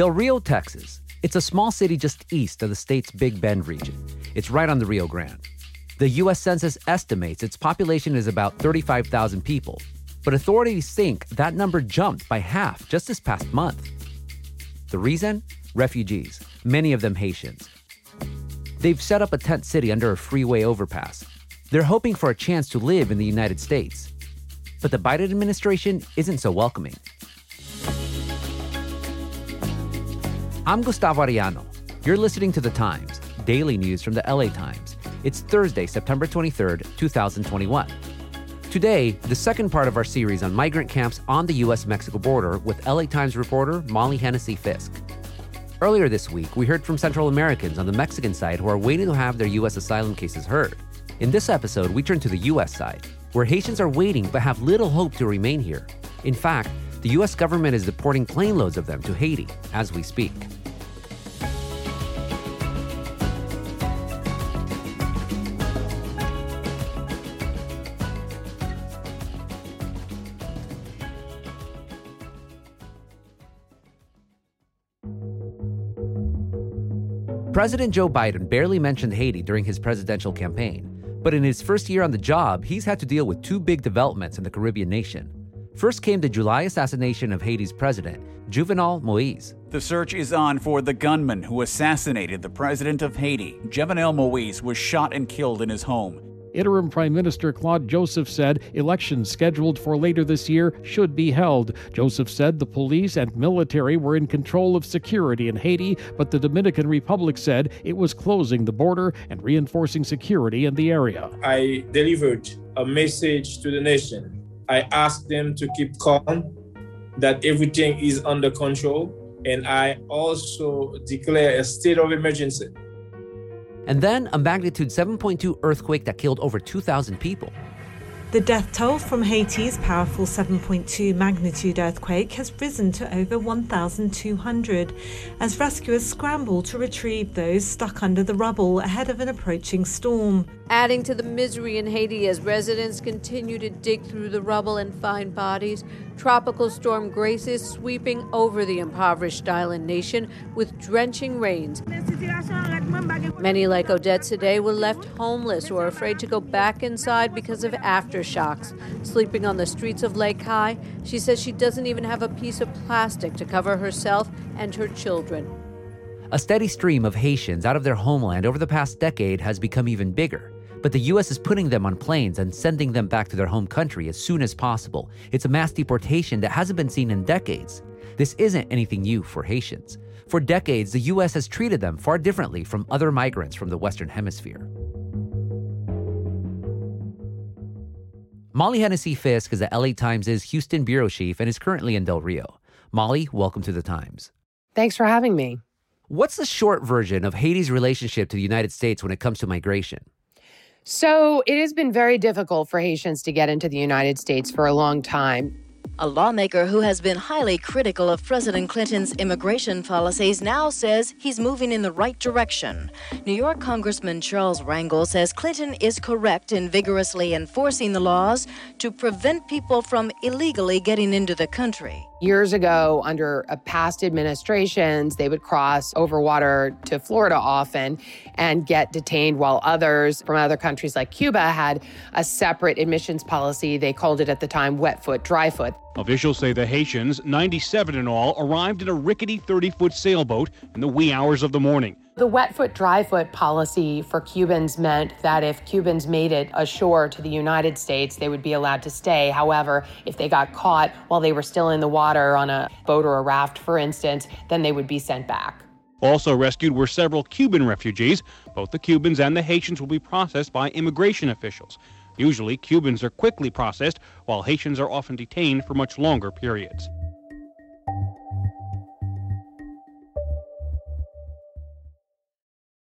Del Rio, Texas. It's a small city just east of the state's Big Bend region. It's right on the Rio Grande. The U.S. Census estimates its population is about 35,000 people, but authorities think that number jumped by half just this past month. The reason? Refugees, many of them Haitians. They've set up a tent city under a freeway overpass. They're hoping for a chance to live in the United States. But the Biden administration isn't so welcoming. I'm Gustavo Arellano. You're listening to The Times, daily news from the LA Times. It's Thursday, September 23rd, 2021. Today, the second part of our series on migrant camps on the U.S. Mexico border with LA Times reporter Molly Hennessy Fiske. Earlier this week, we heard from Central Americans on the Mexican side who are waiting to have their U.S. asylum cases heard. In this episode, we turn to the U.S. side, where Haitians are waiting but have little hope to remain here. In fact, the U.S. government is deporting plane loads of them to Haiti as we speak. President Joe Biden barely mentioned Haiti during his presidential campaign, but in his first year on the job, he's had to deal with two big developments in the Caribbean nation. First came the July assassination of Haiti's president, Jovenel Moise. The search is on for the gunman who assassinated the president of Haiti. Jovenel Moise was shot and killed in his home. Interim Prime Minister Claude Joseph said elections scheduled for later this year should be held. Joseph said the police and military were in control of security in Haiti, but the Dominican Republic said it was closing the border and reinforcing security in the area. I delivered a message to the nation. I ask them to keep calm, that everything is under control, and I also declare a state of emergency. And then a magnitude 7.2 earthquake that killed over 2,000 people. The death toll from Haiti's powerful 7.2 magnitude earthquake has risen to over 1,200 as rescuers scramble to retrieve those stuck under the rubble ahead of an approaching storm. Adding to the misery in Haiti as residents continue to dig through the rubble and find bodies, Tropical Storm Grace is sweeping over the impoverished island nation with drenching rains. Many, like Odette today, were left homeless or afraid to go back inside because of aftershocks. Sleeping on the streets of Les Cayes, she says she doesn't even have a piece of plastic to cover herself and her children. A steady stream of Haitians out of their homeland over the past decade has become even bigger. But the U.S. is putting them on planes and sending them back to their home country as soon as possible. It's a mass deportation that hasn't been seen in decades. This isn't anything new for Haitians. For decades, the U.S. has treated them far differently from other migrants from the Western Hemisphere. Molly Hennessy Fiske is the LA Times' Houston bureau chief and is currently in Del Rio. Molly, welcome to the Times. Thanks for having me. What's the short version of Haiti's relationship to the United States when it comes to migration? So it has been very difficult for Haitians to get into the United States for a long time. A lawmaker who has been highly critical of President Clinton's immigration policies now says he's moving in the right direction. New York Congressman Charles Rangel says Clinton is correct in vigorously enforcing the laws to prevent people from illegally getting into the country. Years ago, under uh, past administrations, they would cross over water to Florida often and get detained, while others from other countries like Cuba had a separate admissions policy. They called it at the time wet foot, dry foot. Officials say the Haitians, 97 in all, arrived in a rickety 30 foot sailboat in the wee hours of the morning. The wet foot, dry foot policy for Cubans meant that if Cubans made it ashore to the United States, they would be allowed to stay. However, if they got caught while they were still in the water on a boat or a raft, for instance, then they would be sent back. Also rescued were several Cuban refugees. Both the Cubans and the Haitians will be processed by immigration officials. Usually, Cubans are quickly processed, while Haitians are often detained for much longer periods.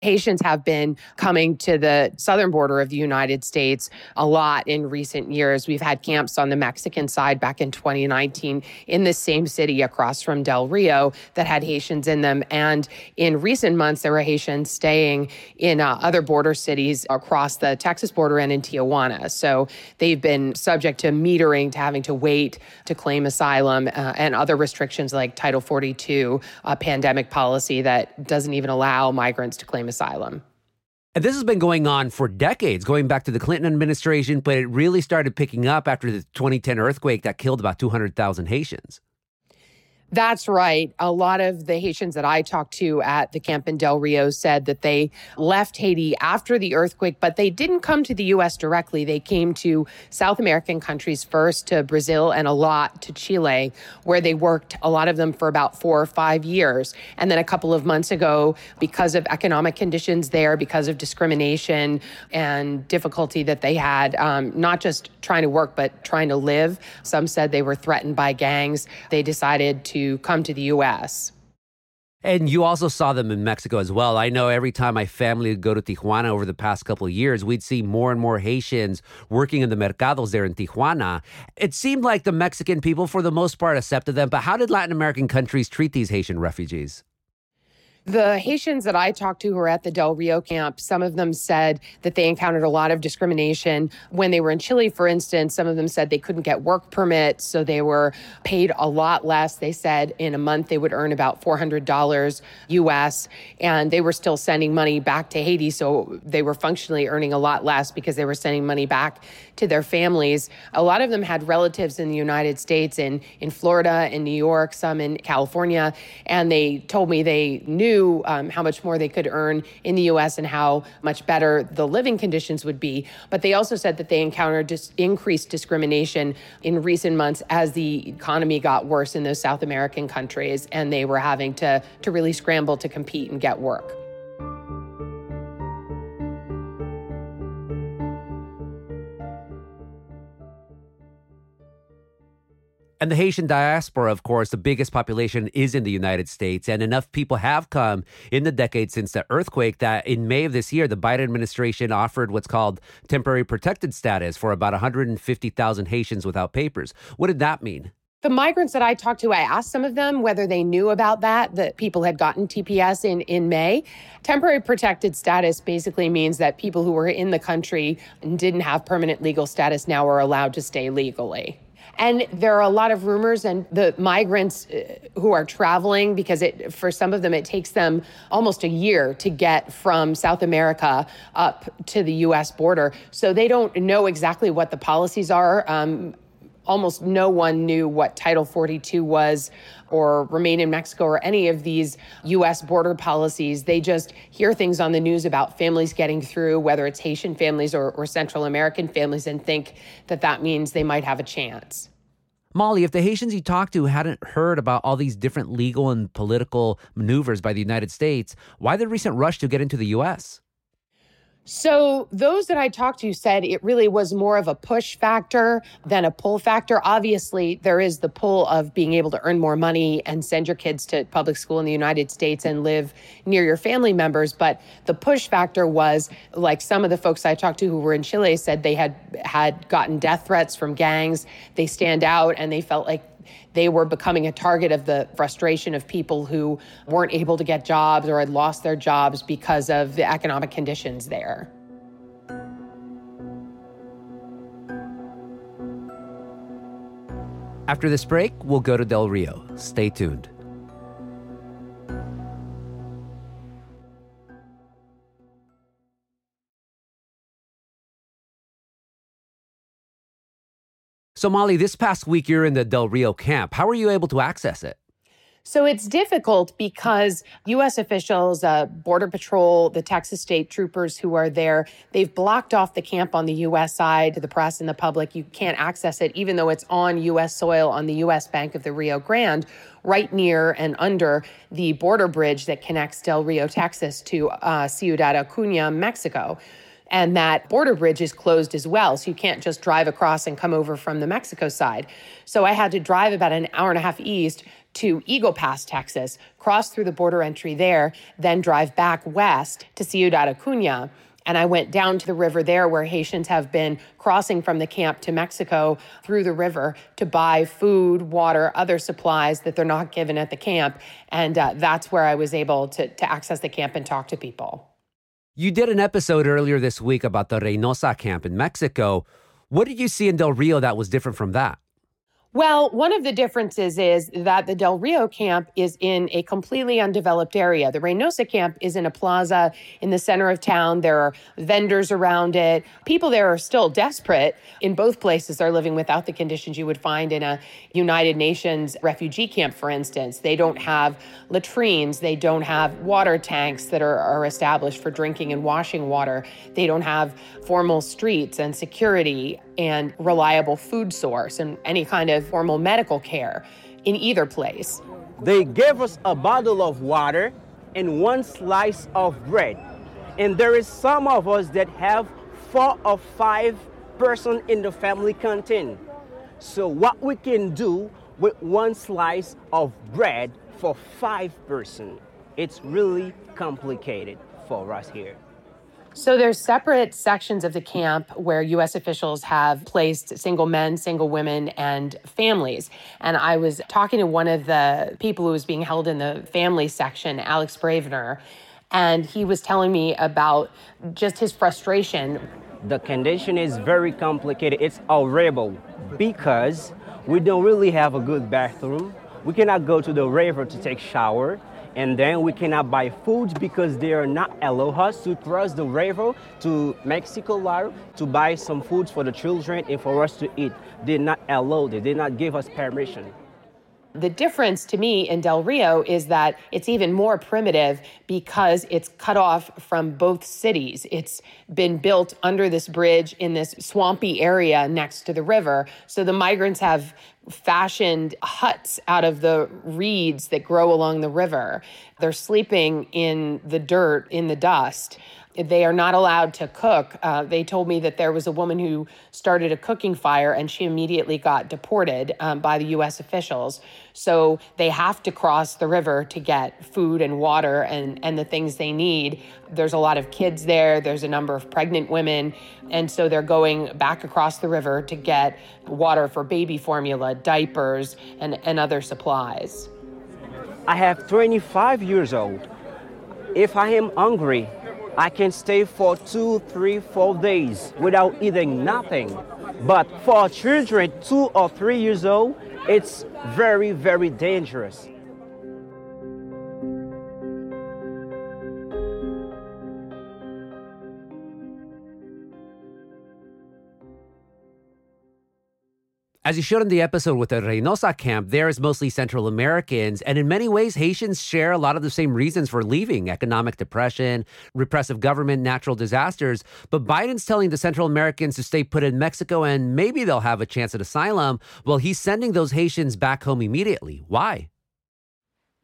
Haitians have been coming to the southern border of the United States a lot in recent years. We've had camps on the Mexican side back in 2019 in the same city across from Del Rio that had Haitians in them. And in recent months, there were Haitians staying in uh, other border cities across the Texas border and in Tijuana. So they've been subject to metering, to having to wait to claim asylum uh, and other restrictions like Title 42, a pandemic policy that doesn't even allow migrants to claim asylum. And this has been going on for decades, going back to the Clinton administration, but it really started picking up after the 2010 earthquake that killed about 200,000 Haitians. That's right. A lot of the Haitians that I talked to at the camp in Del Rio said that they left Haiti after the earthquake, but they didn't come to the U.S. directly. They came to South American countries first, to Brazil, and a lot to Chile, where they worked, a lot of them for about four or five years. And then a couple of months ago, because of economic conditions there, because of discrimination and difficulty that they had, um, not just trying to work, but trying to live, some said they were threatened by gangs. They decided to come to the U.S. And you also saw them in Mexico as well. I know every time my family would go to Tijuana over the past couple of years, we'd see more and more Haitians working in the mercados there in Tijuana. It seemed like the Mexican people, for the most part, accepted them. But how did Latin American countries treat these Haitian refugees? The Haitians that I talked to who were at the Del Rio camp, some of them said that they encountered a lot of discrimination. When they were in Chile, for instance, some of them said they couldn't get work permits, so they were paid a lot less. They said in a month they would earn about $400 US, and they were still sending money back to Haiti, so they were functionally earning a lot less because they were sending money back to their families. A lot of them had relatives in the United States, in, in Florida, in New York, some in California, and they told me they knew um, how much more they could earn in the U.S. and how much better the living conditions would be. But they also said that they encountered dis- increased discrimination in recent months as the economy got worse in those South American countries, and they were having to to really scramble to compete and get work. And the Haitian diaspora, of course, the biggest population is in the United States. And enough people have come in the decade since the earthquake that in May of this year, the Biden administration offered what's called temporary protected status for about 150,000 Haitians without papers. What did that mean? The migrants that I talked to, I asked some of them whether they knew about that, that people had gotten TPS in, in May. Temporary protected status basically means that people who were in the country and didn't have permanent legal status now are allowed to stay legally. And there are a lot of rumors, and the migrants uh, who are traveling, because it, for some of them, it takes them almost a year to get from South America up to the US border. So they don't know exactly what the policies are. Um, almost no one knew what Title 42 was or Remain in Mexico or any of these U.S. border policies. They just hear things on the news about families getting through, whether it's Haitian families or, or Central American families, and think that that means they might have a chance. Molly, if the Haitians you talked to hadn't heard about all these different legal and political maneuvers by the United States, why the recent rush to get into the U.S.? So, those that I talked to said it really was more of a push factor than a pull factor. Obviously, there is the pull of being able to earn more money and send your kids to public school in the United States and live near your family members. But the push factor was like some of the folks I talked to who were in Chile said they had had gotten death threats from gangs. They stand out and they felt like they were becoming a target of the frustration of people who weren't able to get jobs or had lost their jobs because of the economic conditions there. After this break, we'll go to Del Rio. Stay tuned. So, Molly, this past week you're in the Del Rio camp. How were you able to access it? So it's difficult because U.S. officials, uh, Border Patrol, the Texas state troopers who are there, they've blocked off the camp on the U.S. side to the press and the public. You can't access it, even though it's on U.S. soil on the U.S. bank of the Rio Grande, right near and under the border bridge that connects Del Rio, Texas to uh, Ciudad Acuna, Mexico and that border bridge is closed as well. So you can't just drive across and come over from the Mexico side. So I had to drive about an hour and a half east to Eagle Pass, Texas, cross through the border entry there, then drive back west to Ciudad Acuna. And I went down to the river there where Haitians have been crossing from the camp to Mexico through the river to buy food, water, other supplies that they're not given at the camp. And uh, that's where I was able to, to access the camp and talk to people. You did an episode earlier this week about the Reynosa camp in Mexico. What did you see in Del Rio that was different from that? Well, one of the differences is that the Del Rio camp is in a completely undeveloped area. The Reynosa camp is in a plaza in the center of town. There are vendors around it. People there are still desperate. In both places, are living without the conditions you would find in a United Nations refugee camp, for instance. They don't have latrines. They don't have water tanks that are, are established for drinking and washing water. They don't have formal streets and security and reliable food source and any kind of formal medical care in either place. They gave us a bottle of water and one slice of bread. And there is some of us that have four or five person in the family content. So what we can do with one slice of bread for five person, it's really complicated for us here. So there's separate sections of the camp where US officials have placed single men, single women and families. And I was talking to one of the people who was being held in the family section, Alex Bravener, and he was telling me about just his frustration. The condition is very complicated. It's horrible because we don't really have a good bathroom. We cannot go to the river to take shower and then we cannot buy food because they are not allow us to cross the river to Mexico to buy some food for the children and for us to eat. They not allow, they did not give us permission. The difference to me in Del Rio is that it's even more primitive because it's cut off from both cities. It's been built under this bridge in this swampy area next to the river. So the migrants have fashioned huts out of the reeds that grow along the river. They're sleeping in the dirt, in the dust. They are not allowed to cook. Uh, they told me that there was a woman who started a cooking fire and she immediately got deported um, by the US officials. So they have to cross the river to get food and water and, and the things they need. There's a lot of kids there, there's a number of pregnant women. And so they're going back across the river to get water for baby formula, diapers, and, and other supplies. I have 25 years old. If I am hungry, I can stay for two, three, four days without eating nothing. But for children two or three years old, it's very, very dangerous. As you showed in the episode with the Reynosa camp, there is mostly Central Americans. And in many ways, Haitians share a lot of the same reasons for leaving economic depression, repressive government, natural disasters. But Biden's telling the Central Americans to stay put in Mexico and maybe they'll have a chance at asylum. Well, he's sending those Haitians back home immediately. Why?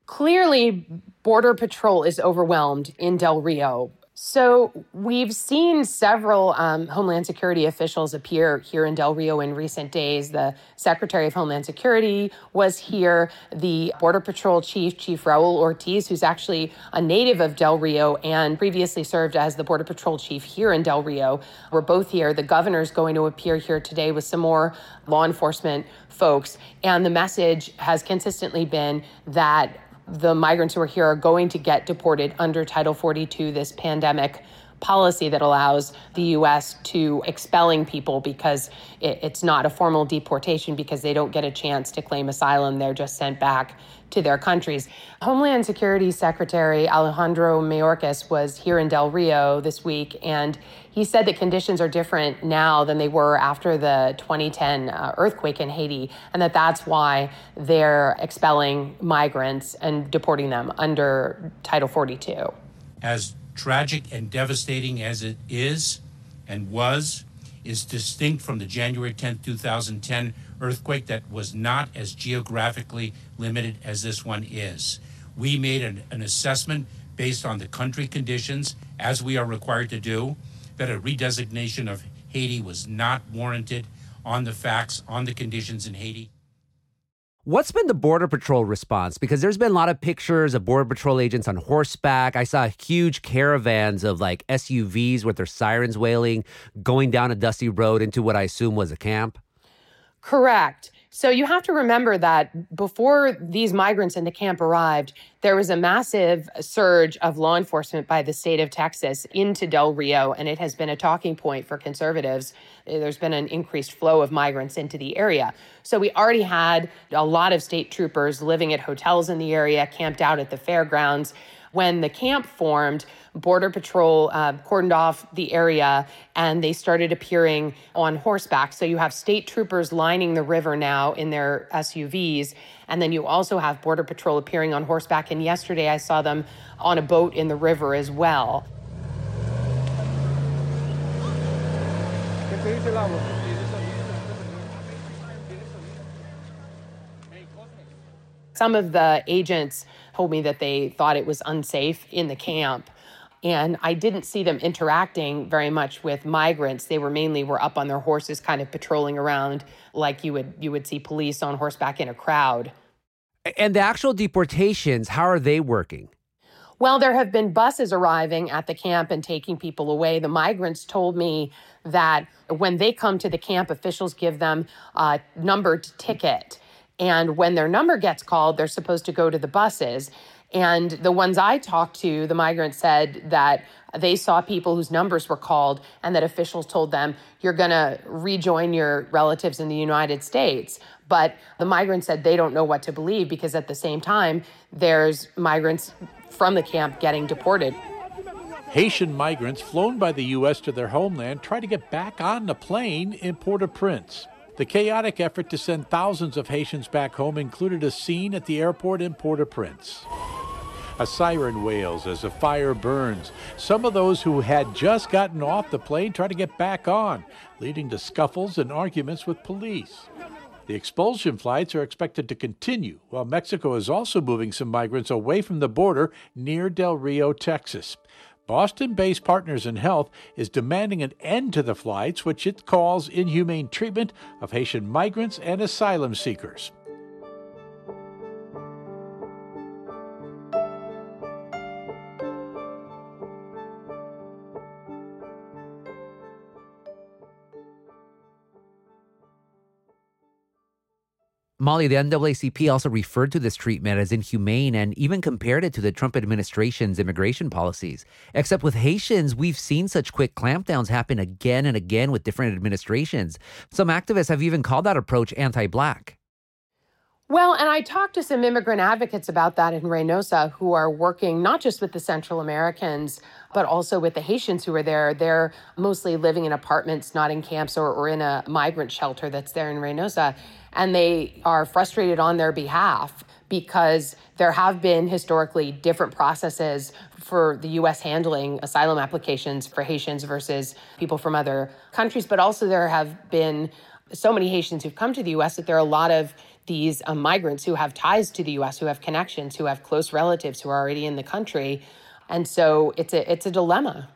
Clearly, Border Patrol is overwhelmed in Del Rio so we've seen several um, Homeland Security officials appear here in Del Rio in recent days. The Secretary of Homeland Security was here. The Border Patrol Chief, Chief Raul Ortiz, who's actually a native of Del Rio and previously served as the Border Patrol Chief here in Del Rio, were both here. The governor's going to appear here today with some more law enforcement folks. And the message has consistently been that the migrants who are here are going to get deported under Title 42, this pandemic policy that allows the U.S. to expelling people because it, it's not a formal deportation because they don't get a chance to claim asylum. They're just sent back to their countries. Homeland Security Secretary Alejandro Mayorkas was here in Del Rio this week, and he said that conditions are different now than they were after the 2010 uh, earthquake in Haiti, and that that's why they're expelling migrants and deporting them under Title 42. As tragic and devastating as it is and was, is distinct from the January 10, 2010 earthquake that was not as geographically limited as this one is. We made an, an assessment based on the country conditions, as we are required to do, that a redesignation of Haiti was not warranted on the facts, on the conditions in Haiti. What's been the Border Patrol response? Because there's been a lot of pictures of Border Patrol agents on horseback. I saw huge caravans of like SUVs with their sirens wailing going down a dusty road into what I assume was a camp. Correct. So you have to remember that before these migrants in the camp arrived, there was a massive surge of law enforcement by the state of Texas into Del Rio, and it has been a talking point for conservatives. Uh, there's been an increased flow of migrants into the area. So we already had a lot of state troopers living at hotels in the area, camped out at the fairgrounds. When the camp formed, Border Patrol uh, cordoned off the area and they started appearing on horseback. So you have state troopers lining the river now in their SUVs. And then you also have Border Patrol appearing on horseback. And yesterday I saw them on a boat in the river as well. Some of the agents told me that they thought it was unsafe in the camp and I didn't see them interacting very much with migrants. They were mainly were up on their horses, kind of patrolling around like you would you would see police on horseback in a crowd. And the actual deportations, how are they working? Well, there have been buses arriving at the camp and taking people away. The migrants told me that when they come to the camp, officials give them a numbered ticket. And when their number gets called, they're supposed to go to the buses. And the ones I talked to, the migrants said that they saw people whose numbers were called and that officials told them, you're going to rejoin your relatives in the United States. But the migrants said they don't know what to believe because at the same time, there's migrants from the camp getting deported. Haitian migrants flown by the U.S. to their homeland try to get back on the plane in Port au Prince. The chaotic effort to send thousands of Haitians back home included a scene at the airport in Port au Prince. A siren wails as a fire burns. Some of those who had just gotten off the plane try to get back on, leading to scuffles and arguments with police. The expulsion flights are expected to continue, while Mexico is also moving some migrants away from the border near Del Rio, Texas. Boston based Partners in Health is demanding an end to the flights, which it calls inhumane treatment of Haitian migrants and asylum seekers. Molly, the NAACP also referred to this treatment as inhumane and even compared it to the Trump administration's immigration policies. Except with Haitians, we've seen such quick clampdowns happen again and again with different administrations. Some activists have even called that approach anti black. Well, and I talked to some immigrant advocates about that in Reynosa who are working not just with the Central Americans, but also with the Haitians who are there. They're mostly living in apartments, not in camps or, or in a migrant shelter that's there in Reynosa. And they are frustrated on their behalf because there have been historically different processes for the US handling asylum applications for Haitians versus people from other countries. But also, there have been so many Haitians who've come to the US that there are a lot of these um, migrants who have ties to the U.S., who have connections, who have close relatives who are already in the country, and so it's a it's a dilemma.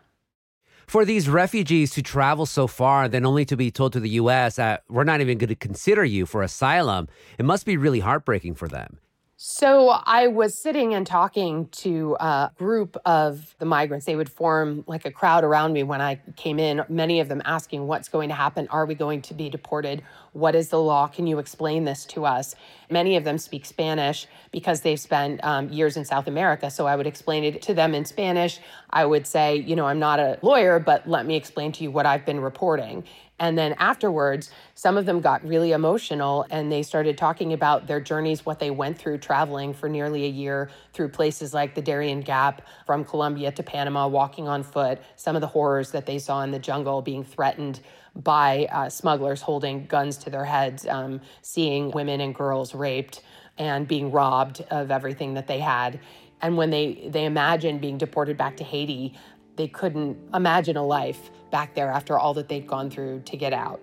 For these refugees to travel so far, then only to be told to the U.S. that we're not even going to consider you for asylum, it must be really heartbreaking for them. So I was sitting and talking to a group of the migrants. They would form like a crowd around me when I came in, many of them asking, What's going to happen? Are we going to be deported? What is the law? Can you explain this to us? Many of them speak Spanish because they've spent um, years in South America. So I would explain it to them in Spanish. I would say, You know, I'm not a lawyer, but let me explain to you what I've been reporting. And then afterwards, some of them got really emotional and they started talking about their journeys, what they went through traveling for nearly a year through places like the Darien Gap from Colombia to Panama, walking on foot, some of the horrors that they saw in the jungle, being threatened by uh, smugglers holding guns to their heads, um, seeing women and girls raped and being robbed of everything that they had. And when they, they imagined being deported back to Haiti, they couldn't imagine a life back there after all that they'd gone through to get out.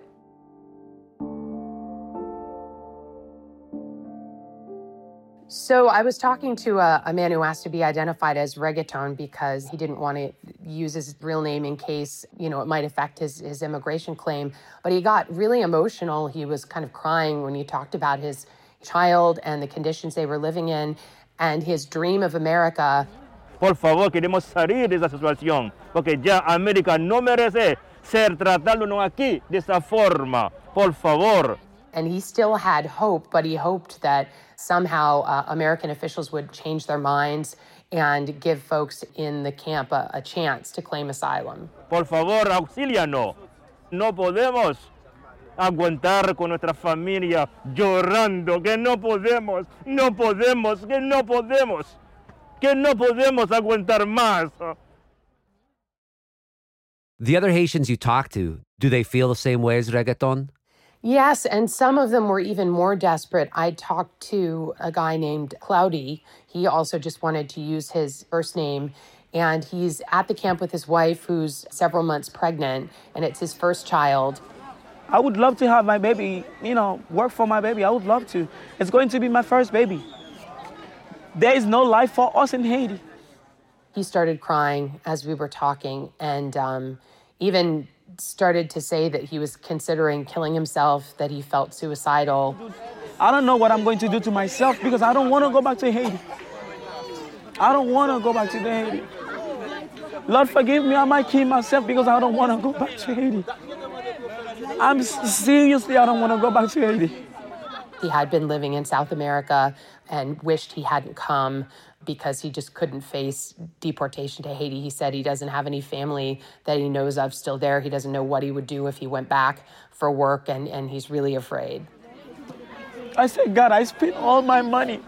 So I was talking to a, a, man who asked to be identified as reggaeton because he didn't want to use his real name in case, you know, it might affect his, his immigration claim. But he got really emotional. He was kind of crying when he talked about his child and the conditions they were living in and his dream of America. Por favor, queremos salir de esa situación, porque ya América no merece ser tratándonos aquí de esa forma. Por favor. And he still had hope, but he hoped that somehow uh, American officials would change their minds and give folks in the camp a, a chance to claim asylum. Por favor, auxílianos. No podemos aguantar con nuestra familia llorando que no podemos, no podemos, que no podemos, que no podemos aguantar más. The other Haitians you talk to, do they feel the same way as reggaeton? Yes, and some of them were even more desperate. I talked to a guy named Cloudy. He also just wanted to use his first name. And he's at the camp with his wife, who's several months pregnant, and it's his first child. I would love to have my baby, you know, work for my baby. I would love to. It's going to be my first baby. There is no life for us in Haiti. He started crying as we were talking and um, even started to say that he was considering killing himself, that he felt suicidal. I don't know what I'm going to do to myself because I don't want to go back to Haiti. I don't want to go back to Haiti. Lord, forgive me. I might kill myself because I don't want to go back to Haiti. I'm seriously, I don't want to go back to Haiti. He had been living in South America and wished he hadn't come because he just couldn't face deportation to Haiti. He said he doesn't have any family that he knows of still there. He doesn't know what he would do if he went back for work, and, and he's really afraid. I said, God, I spent all my money.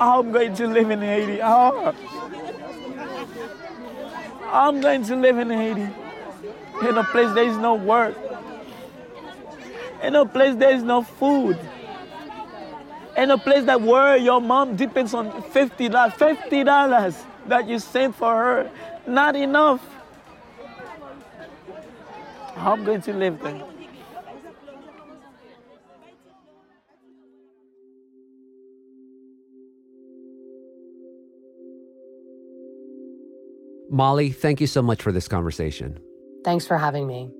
I'm going to live in Haiti? I'm going to live in Haiti, in a place there is no work, in a place there is no food in a place that where your mom depends on $50, $50 that you sent for her, not enough. How I'm going to live then? Molly, thank you so much for this conversation. Thanks for having me.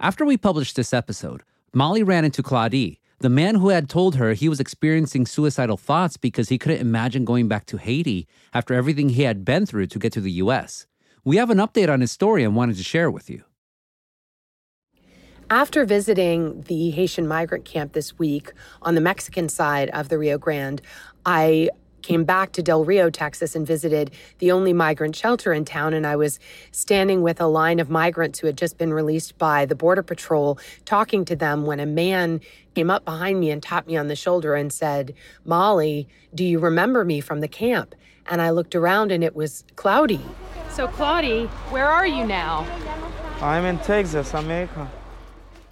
After we published this episode, Molly ran into Claudie, the man who had told her he was experiencing suicidal thoughts because he couldn't imagine going back to Haiti after everything he had been through to get to the US. We have an update on his story and wanted to share with you. After visiting the Haitian migrant camp this week on the Mexican side of the Rio Grande, I came back to Del Rio, Texas, and visited the only migrant shelter in town. And I was standing with a line of migrants who had just been released by the Border Patrol, talking to them when a man came up behind me and tapped me on the shoulder and said, Molly, do you remember me from the camp? And I looked around and it was Cloudy. So, Claudie, where are you now? I'm in Texas, America.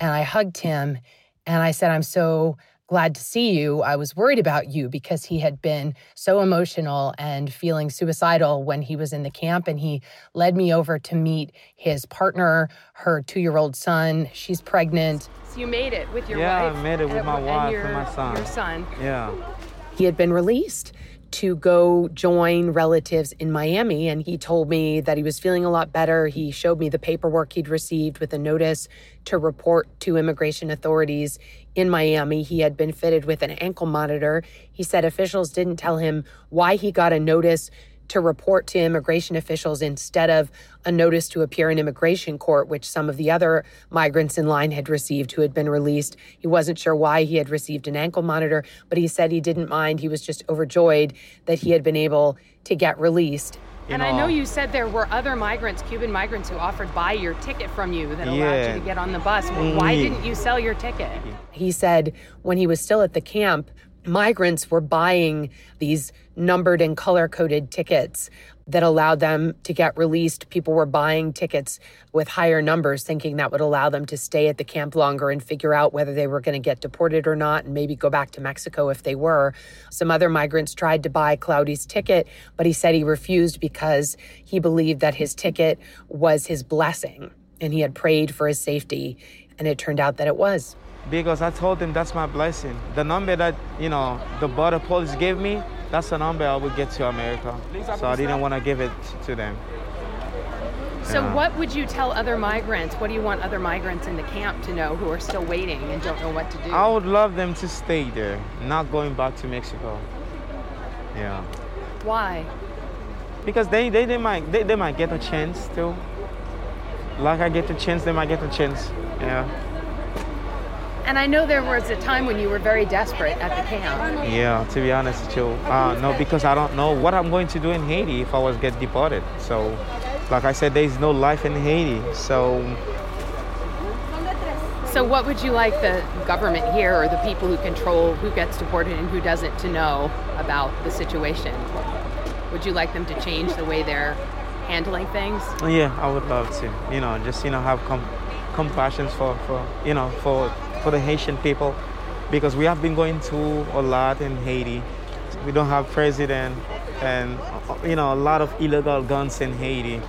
And I hugged him and I said, I'm so glad to see you. I was worried about you because he had been so emotional and feeling suicidal when he was in the camp. And he led me over to meet his partner, her two year old son. She's pregnant. So you made it with your yeah, wife? Yeah, I made it with my wife and, your, and my son. Your son. Yeah. He had been released to go join relatives in Miami. And he told me that he was feeling a lot better. He showed me the paperwork he'd received with a notice to report to immigration authorities in Miami. He had been fitted with an ankle monitor. He said officials didn't tell him why he got a notice to report to immigration officials instead of a notice to appear in immigration court, which some of the other migrants in line had received who had been released. He wasn't sure why he had received an ankle monitor, but he said he didn't mind. He was just overjoyed that he had been able to get released. and know, I know you said there were other migrants, Cuban migrants, who offered buy your ticket from you that allowed yeah. you to get on the bus. Well, why mm. didn't you sell your ticket? He said when he was still at the camp, migrants were buying these numbered and color coded tickets that allowed them to get released. People were buying tickets with higher numbers, thinking that would allow them to stay at the camp longer and figure out whether they were going to get deported or not, and maybe go back to Mexico if they were. Some other migrants tried to buy Cloudy's ticket, but he said he refused because he believed that his ticket was his blessing and he had prayed for his safety, and it turned out that it was. Because I told them that's my blessing. The number that, you know, the border police gave me, that's the number I would get to America. So I didn't want to give it to them. So, Yeah. what would you tell other migrants? What do you want other migrants in the camp to know who are still waiting and don't know what to do? I would love them to stay there, not going back to Mexico. Yeah. Why? Because they, they, they might they, they might get a chance too. Like I get a chance, they might get a chance. Yeah. And I know there was a time when you were very desperate at the camp. Yeah, to be honest with you. Uh, no, because I don't know what I'm going to do in Haiti if I was get deported. So, like I said, there's no life in Haiti. So, So, what would you like the government here or the people who control who gets deported and who doesn't to know about the situation? Would you like them to change the way they're handling things? yeah, I would love to. You know, just you know have com- compassion for, for you know for for the Haitian people, because we have been going through a lot in Haiti. We don't have president, and you know a lot of illegal guns in Haiti.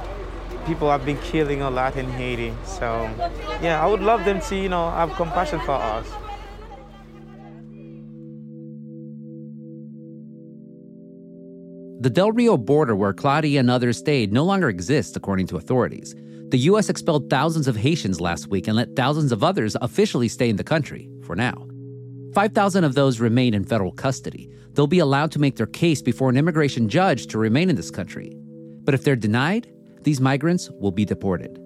People have been killing a lot in Haiti. So, yeah, I would love them to you know have compassion for us. The Del Rio border where Claudia and others stayed no longer exists, according to authorities. The U.S. expelled thousands of Haitians last week and let thousands of others officially stay in the country, for now. 5,000 of those remain in federal custody. They'll be allowed to make their case before an immigration judge to remain in this country. But if they're denied, these migrants will be deported.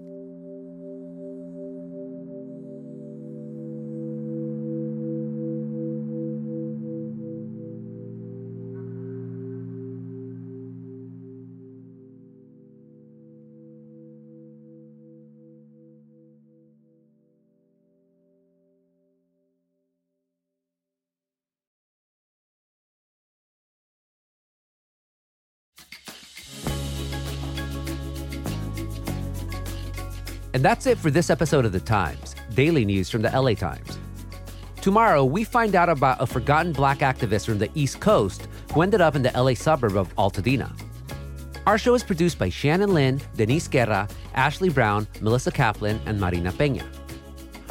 And that's it for this episode of The Times, daily news from the LA Times. Tomorrow, we find out about a forgotten black activist from the East Coast who ended up in the LA suburb of Altadena. Our show is produced by Shannon Lin, Denise Guerra, Ashley Brown, Melissa Kaplan, and Marina Peña.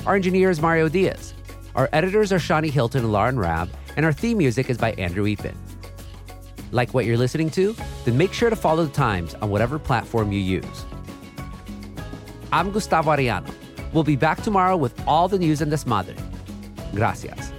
Our engineer is Mario Diaz. Our editors are Shani Hilton and Lauren Raab, and our theme music is by Andrew Eapen. Like what you're listening to? Then make sure to follow The Times on whatever platform you use. I'm Gustavo Arellano. We'll be back tomorrow with all the news in and desmadre. Gracias.